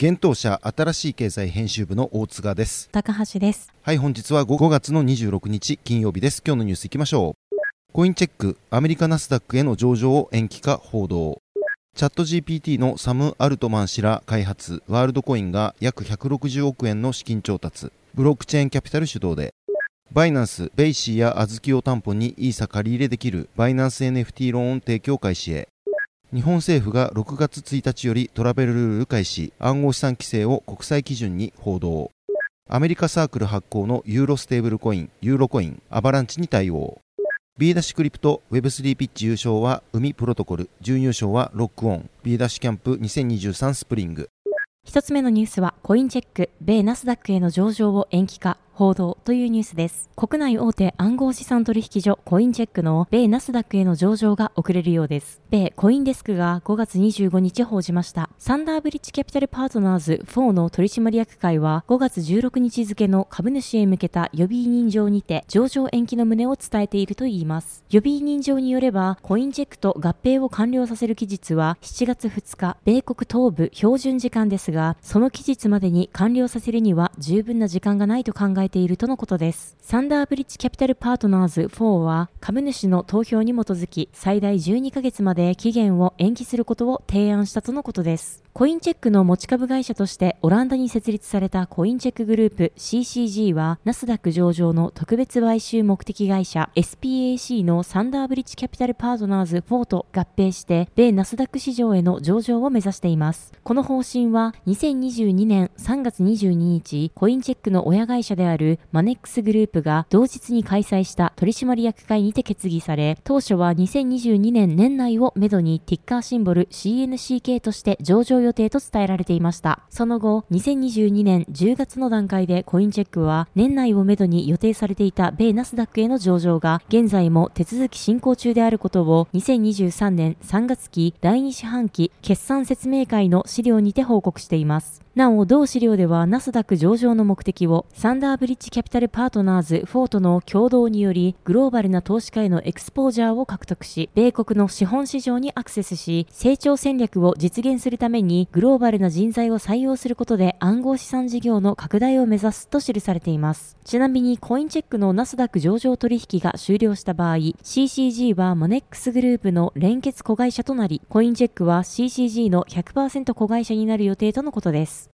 現当社新しい経済編集部の大塚です。高橋です。はい、本日は5月の26日金曜日です。今日のニュースいきましょう。コインチェック、アメリカナスダックへの上場を延期か報道。チャット GPT のサム・アルトマン氏ら開発、ワールドコインが約160億円の資金調達、ブロックチェーンキャピタル主導で、バイナンス、ベイシーやアズキを担保にイーサ借り入れできるバイナンス NFT ローン提供開始へ、日本政府が6月1日よりトラベルルール開始、暗号資産規制を国際基準に報道。アメリカサークル発行のユーロステーブルコイン、ユーロコイン、アバランチに対応。B ダッシュクリプト Web3 ピッチ優勝は海プロトコル、準優勝はロックオン、B ダッシュキャンプ2023スプリング。一つ目のニュースは、コインチェック、米ナスダックへの上場を延期か、報道というニュースです。国内大手暗号資産取引所コインチェックの米ナスダックへの上場が遅れるようです。米コインデスクが5月25日報じました。サンダーブリッジキャピタルパートナーズ4の取締役会は5月16日付の株主へ向けた予備委任状にて上場延期の旨を伝えているといいます。予備委任状によればコインチェックと合併を完了させる期日は7月2日、米国東部標準時間ですが、その期日までに完了させるには十分な時間がないと考ええているとのことです。サンダーブリッジキャピタルパートナーズ4は株主の投票に基づき最大12ヶ月まで期限を延期することを提案したとのことです。コインチェックの持ち株会社としてオランダに設立されたコインチェックグループ CCG はナスダック上場の特別買収目的会社 SPAC のサンダーブリッジキャピタルパートナーズ4と合併して米ナスダック市場への上場を目指しています。この方針は2022年3月22日コインチェックの親会社であるマネックスグループが同日に開催した取締役会にて決議され当初は2022年年内をめどにティッカーシンボル CNCK として上場予予定と伝えられていました。その後、2022年10月の段階でコインチェックは年内をめどに予定されていた米ナスダックへの上場が現在も手続き進行中であることを2023年3月期第2四半期決算説明会の資料にて報告しています。なお、同資料ではナスダック上場の目的をサンダーブリッジキャピタルパートナーズ4との共同によりグローバルな投資家へのエクスポージャーを獲得し、米国の資本市場にアクセスし、成長戦略を実現するためにグローバルな人材を採用することで暗号資産事業の拡大を目指すと記されています。ちなみにコインチェックのナスダック上場取引が終了した場合、CCG はマネックスグループの連結子会社となり、コインチェックは CCG の100%子会社になる予定とのことです。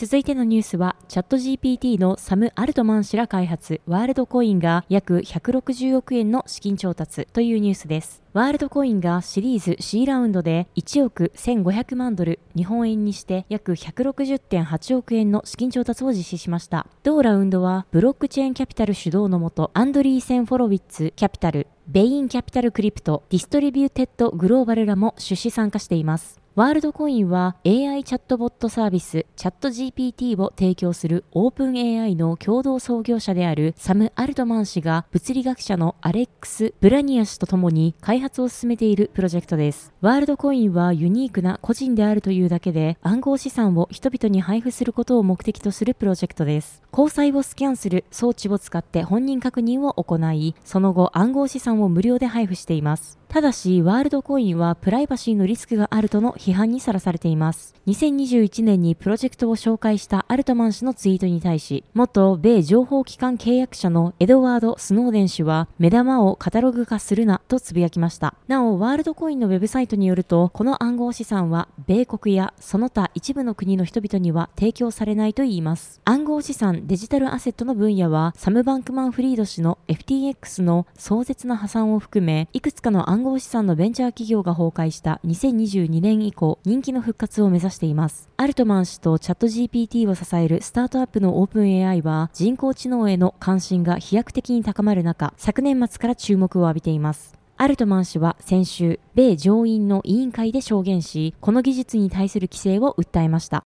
続いてのニュースは、チャット GPT のサム・アルトマン氏ら開発、ワールドコインが約160億円の資金調達というニュースです。ワールドコインがシリーズ C ラウンドで1億1500万ドル、日本円にして約160.8億円の資金調達を実施しました。同ラウンドはブロックチェーンキャピタル主導のもと、アンドリーセン・ホロウィッツキャピタル、ベインキャピタルクリプト、ディストリビューテッドグローバルらも出資参加しています。ワールドコインは AI チャットボットサービスチャット GPT を提供するオープン AI の共同創業者であるサム・アルトマン氏が物理学者のアレックス・ブラニア氏と共に開発を進めているプロジェクトです。ワールドコインはユニークな個人であるというだけで暗号資産を人々に配布することを目的とするプロジェクトです。交際をスキャンする装置を使って本人確認を行い、その後暗号資産を無料で配布しています。ただし、ワールドコインはプライバシーのリスクがあるとの批判にさらされています。2021年にプロジェクトを紹介したアルトマン氏のツイートに対し、元米情報機関契約者のエドワード・スノーデン氏は、目玉をカタログ化するなとつぶやきました。なお、ワールドコインのウェブサイトによると、この暗号資産は、米国やその他一部の国の人々には提供されないといいます。暗号資産、デジタルアセットの分野は、サム・バンクマン・フリード氏の FTX の壮絶な破産を含め、いくつかの暗暗号資産のベンチャー企業が崩壊した2022年以降、人気の復活を目指しています。アルトマン氏とチャット GPT を支えるスタートアップのオープン AI は、人工知能への関心が飛躍的に高まる中、昨年末から注目を浴びています。アルトマン氏は先週、米上院の委員会で証言し、この技術に対する規制を訴えました。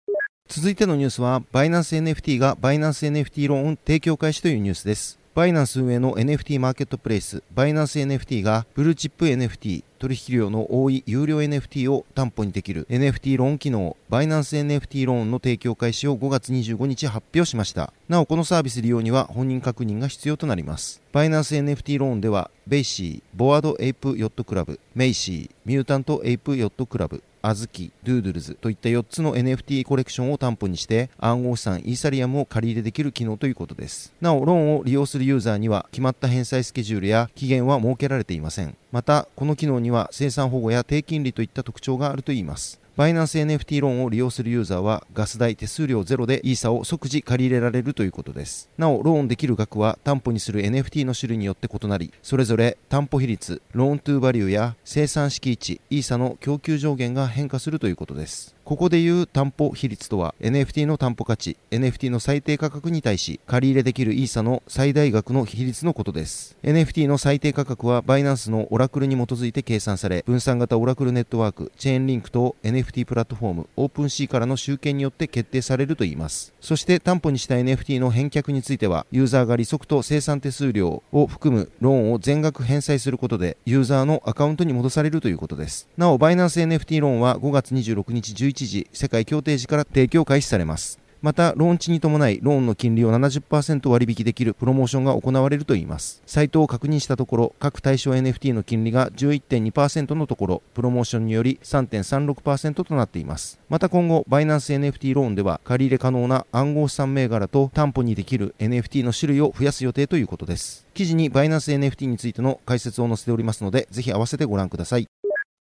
続いてのニュースは、バイナンス NFT がバイナンス NFT ローン提供開始というニュースです。バイナンス運営の NFT マーケットプレイス、バイナンス NFT がブルーチップ NFT、取引量の多い有料 NFT を担保にできる NFT ローン機能、バイナンス NFT ローンの提供開始を5月25日発表しました。なお、このサービス利用には本人確認が必要となります。バイナンス NFT ローンでは、ベイシー、ボワードエイプヨットクラブ、メイシー、ミュータントエイプヨットクラブ、アズキ、ドゥードゥルズといった4つの NFT コレクションを担保にして暗号資産イーサリアムを借り入れできる機能ということです。なお、ローンを利用するユーザーには決まった返済スケジュールや期限は設けられていません。また、この機能には清算保護や低金利といった特徴があるといいます。バイナンス NFT ローンを利用するユーザーはガス代、手数料ゼロでイーサを即時借り入れられるということです。なお、ローンできる額は担保にする NFT の種類によって異なり、それぞれ担保比率、ローントゥーバリューや清算しきい値、イーサの供給上限が変化するということです。ここでいう担保比率とは NFT の担保価値、NFT の最低価格に対し借り入れできるイーサの最大額の比率のことです。NFT の最低価格はバイナンスのオラクルに基づいて計算され、分散型オラクルネットワーク、チェーンリンクと NFT プラットフォーム、オープンシーからの集計によって決定されるといいます。そして担保にした NFT の返却については、ユーザーが利息と清算手数料を含むローンを全額返済することで、ユーザーのアカウントに戻されるということです。なお、バイナンス NFT ローンは5月26日11時、世界協定時から提供開始されます。また、ローンチに伴い、ローンの金利を70%割引できるプロモーションが行われるといいます。サイトを確認したところ、各対象 NFT の金利が11.2%のところ、プロモーションにより3.36%となっています。また今後、バイナンス NFT ローンでは、借り入れ可能な暗号資産銘柄と担保にできる NFT の種類を増やす予定ということです。記事にバイナンス NFT についての解説を載せておりますので、ぜひ合わせてご覧ください。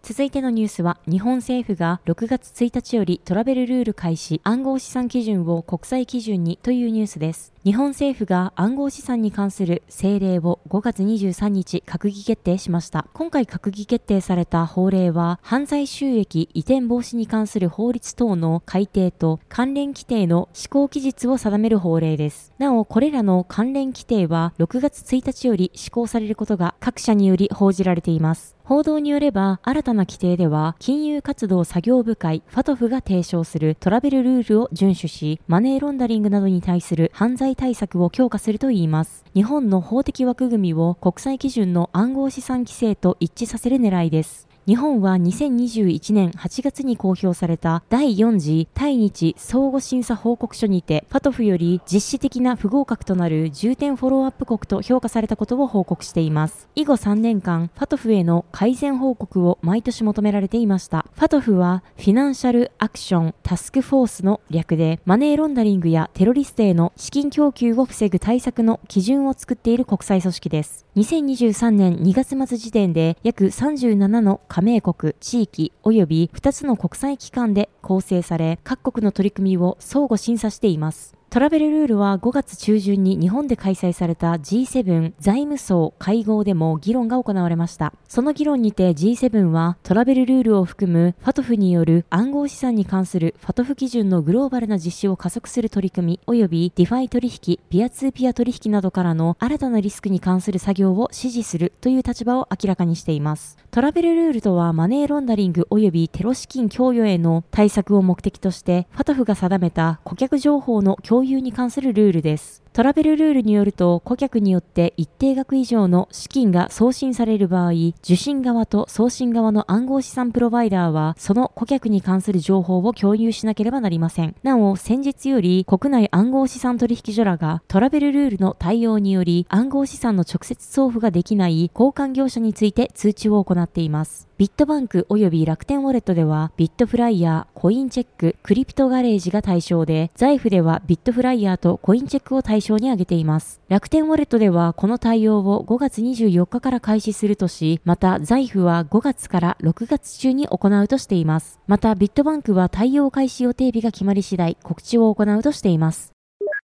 続いてのニュースは、日本政府が6月1日よりトラベルルール開始、暗号資産基準を国際基準にというニュースです。日本政府が暗号資産に関する政令を5月23日閣議決定しました。今回閣議決定された法令は、犯罪収益移転防止に関する法律等の改定と関連規定の施行期日を定める法令です。なお、これらの関連規定は6月1日より施行されることが各社により報じられています。報道によれば、新たな規定では、金融活動作業部会、ファトフが提唱するトラベルルールを遵守し、マネーロンダリングなどに対する犯罪対策を強化するといいます。日本の法的枠組みを国際基準の暗号資産規制と一致させる狙いです。日本は2021年8月に公表された第4次対日相互審査報告書にて、パトフより実質的な不合格となる重点フォローアップ国と評価されたことを報告しています。以後3年間、パトフへの改善報告を毎年求められていました。パトフは、フィナンシャルアクションタスクフォースの略で、マネーロンダリングやテロリストへの資金供給を防ぐ対策の基準を作っている国際組織です。2023年2月末時点で約37の加盟国、地域及び2つの国際機関で構成され、各国の取り組みを相互審査しています。トラベルルールは5月中旬に日本で開催された G7 財務省会合でも議論が行われました。その議論にて G7 はトラベルルールを含むファトフによる暗号資産に関するファトフ基準のグローバルな実施を加速する取り組み及びディファイ取引、ピアツーピア取引などからの新たなリスクに関する作業を支持するという立場を明らかにしています。トラベルルールとはマネーロンダリング及びテロ資金供与への対策を目的としてファトフが定めた顧客情報の共有に関するルールです。トラベルルールによると、顧客によって一定額以上の資金が送信される場合、受信側と送信側の暗号資産プロバイダーは、その顧客に関する情報を共有しなければなりません。なお、先日より国内暗号資産取引所らがトラベルルールの対応により暗号資産の直接送付ができない交換業者について通知を行っています。ビットバンク及び楽天ウォレットでは、ビットフライヤー、コインチェック、クリプトガレージが対象で、財布ではビットフライヤーとコインチェックを対象に挙げています。楽天ウォレットでは、この対応を5月24日から開始するとし、また財布は5月から6月中に行うとしています。また、ビットバンクは対応開始予定日が決まり次第、告知を行うとしています。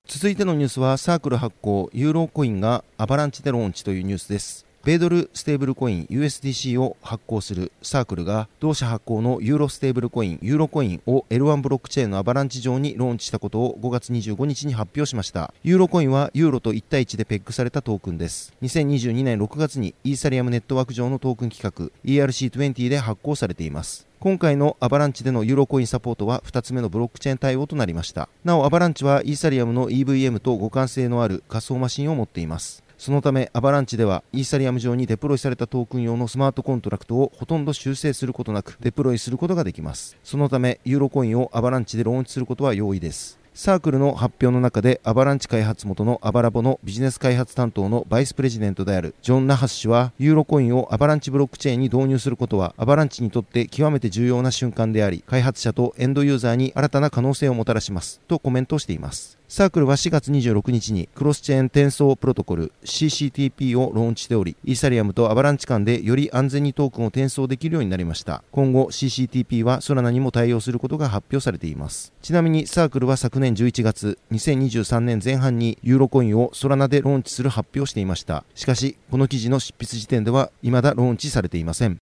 続いてのニュースは、サークル発行、ユーロコインがアバランチでローンチというニュースです。米ドルステーブルコイン USDC を発行するサークルが同社発行のユーロステーブルコインユーロコインを L1 ブロックチェーンのアバランチ上にローンチしたことを5月25日に発表しましたユーロコインはユーロと1対1でペッグされたトークンです2022年6月にイーサリアムネットワーク上のトークン規格 ERC20 で発行されています今回のアバランチでのユーロコインサポートは2つ目のブロックチェーン対応となりました。なお、アバランチはイーサリアムの EVM と互換性のある仮想マシンを持っています。そのためアバランチではイーサリアム上にデプロイされたトークン用のスマートコントラクトをほとんど修正することなくデプロイすることができます。そのためユーロコインをアバランチでローンチすることは容易です。サークルの発表の中でアバランチ開発元のアバラボのビジネス開発担当のバイスプレジデントであるジョン・ナハス氏はユーロコインをアバランチブロックチェーンに導入することはアバランチにとって極めて重要な瞬間であり開発者とエンドユーザーに新たな可能性をもたらします。とコメントしています。サークルは4月26日にクロスチェーン転送プロトコル CCTP をローンチしており、イーサリアムとアバランチ間でより安全にトークンを転送できるようになりました。今後 CCTP はソラナにも対応することが発表されています。ちなみにサークルは昨年11月、2023年前半にユーロコインをソラナでローンチする発表をしていました。しかし、この記事の執筆時点では未だローンチされていません。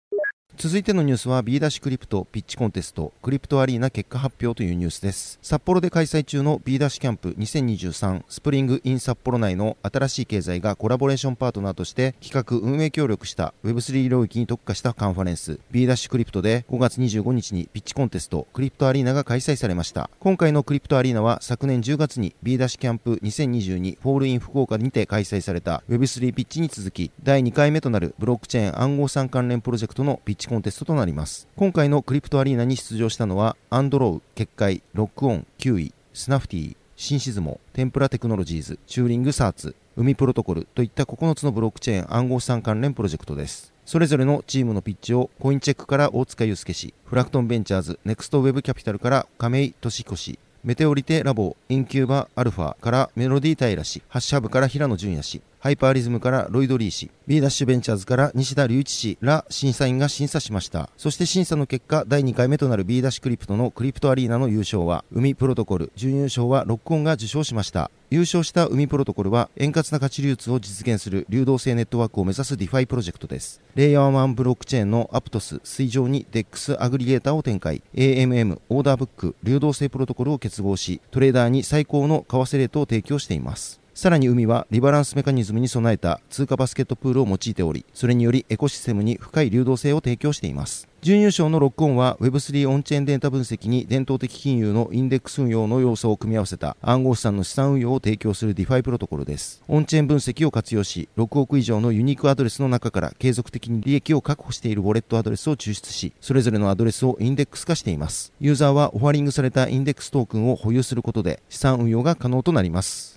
続いてのニュースは B ダッシュクリプトピッチコンテストクリプトアリーナ結果発表というニュースです。札幌で開催中の B ダッシュキャンプ2023スプリングイン札幌内の新しい経済がコラボレーションパートナーとして企画運営協力した Web3 領域に特化したカンファレンス。B ダッシュクリプトで5月25日にピッチコンテストクリプトアリーナが開催されました。今回のクリプトアリーナは昨年10月に B ダッシュキャンプ2022フォールイン福岡にて開催された Web3 ピッチに続き第2回目となるブロックチェーン暗号資産関連プロジェクトのピッチコンテストとなります。今回のクリプトアリーナに出場したのはアンドロー結界ロックオンキウイスナフティシンシズモテンプラテクノロジーズチューリングサーツ海プロトコルといった9つのブロックチェーン暗号資産関連プロジェクトです。それぞれのチームのピッチをコインチェックから大塚祐介氏フラクトンベンチャーズネクストウェブキャピタルから亀井俊彦氏メテオリテラボインキューバアルファからメロディー平氏ハッシュハブから平野淳也氏。ハイパーリズムからロイドリー氏、B ダッシュベンチャーズから西田隆一氏ら審査員が審査しました。そして審査の結果、第2回目となる B ダッシュクリプトのクリプトアリーナの優勝は、海プロトコル、準優勝はロックオンが受賞しました。優勝した海プロトコルは円滑な価値流通を実現する流動性ネットワークを目指す DeFi プロジェクトです。レイヤー1ブロックチェーンのアプトススイ上に DEX アグリゲーターを展開、AMM オーダーブック流動性プロトコルを結合し、トレーダーに最高の為替レートを提供しています。さらに海はリバランスメカニズムに備えた通貨バスケットプールを用いており、それによりエコシステムに深い流動性を提供しています。準優勝のロックオンは Web3 オンチェーンデータ分析に伝統的金融のインデックス運用の要素を組み合わせた暗号資産の資産運用を提供する DeFi プロトコルです。オンチェーン分析を活用し、6億以上のユニークアドレスの中から継続的に利益を確保しているウォレットアドレスを抽出し、それぞれのアドレスをインデックス化しています。ユーザーはオファリングされたインデックストークンを保有することで資産運用が可能となります。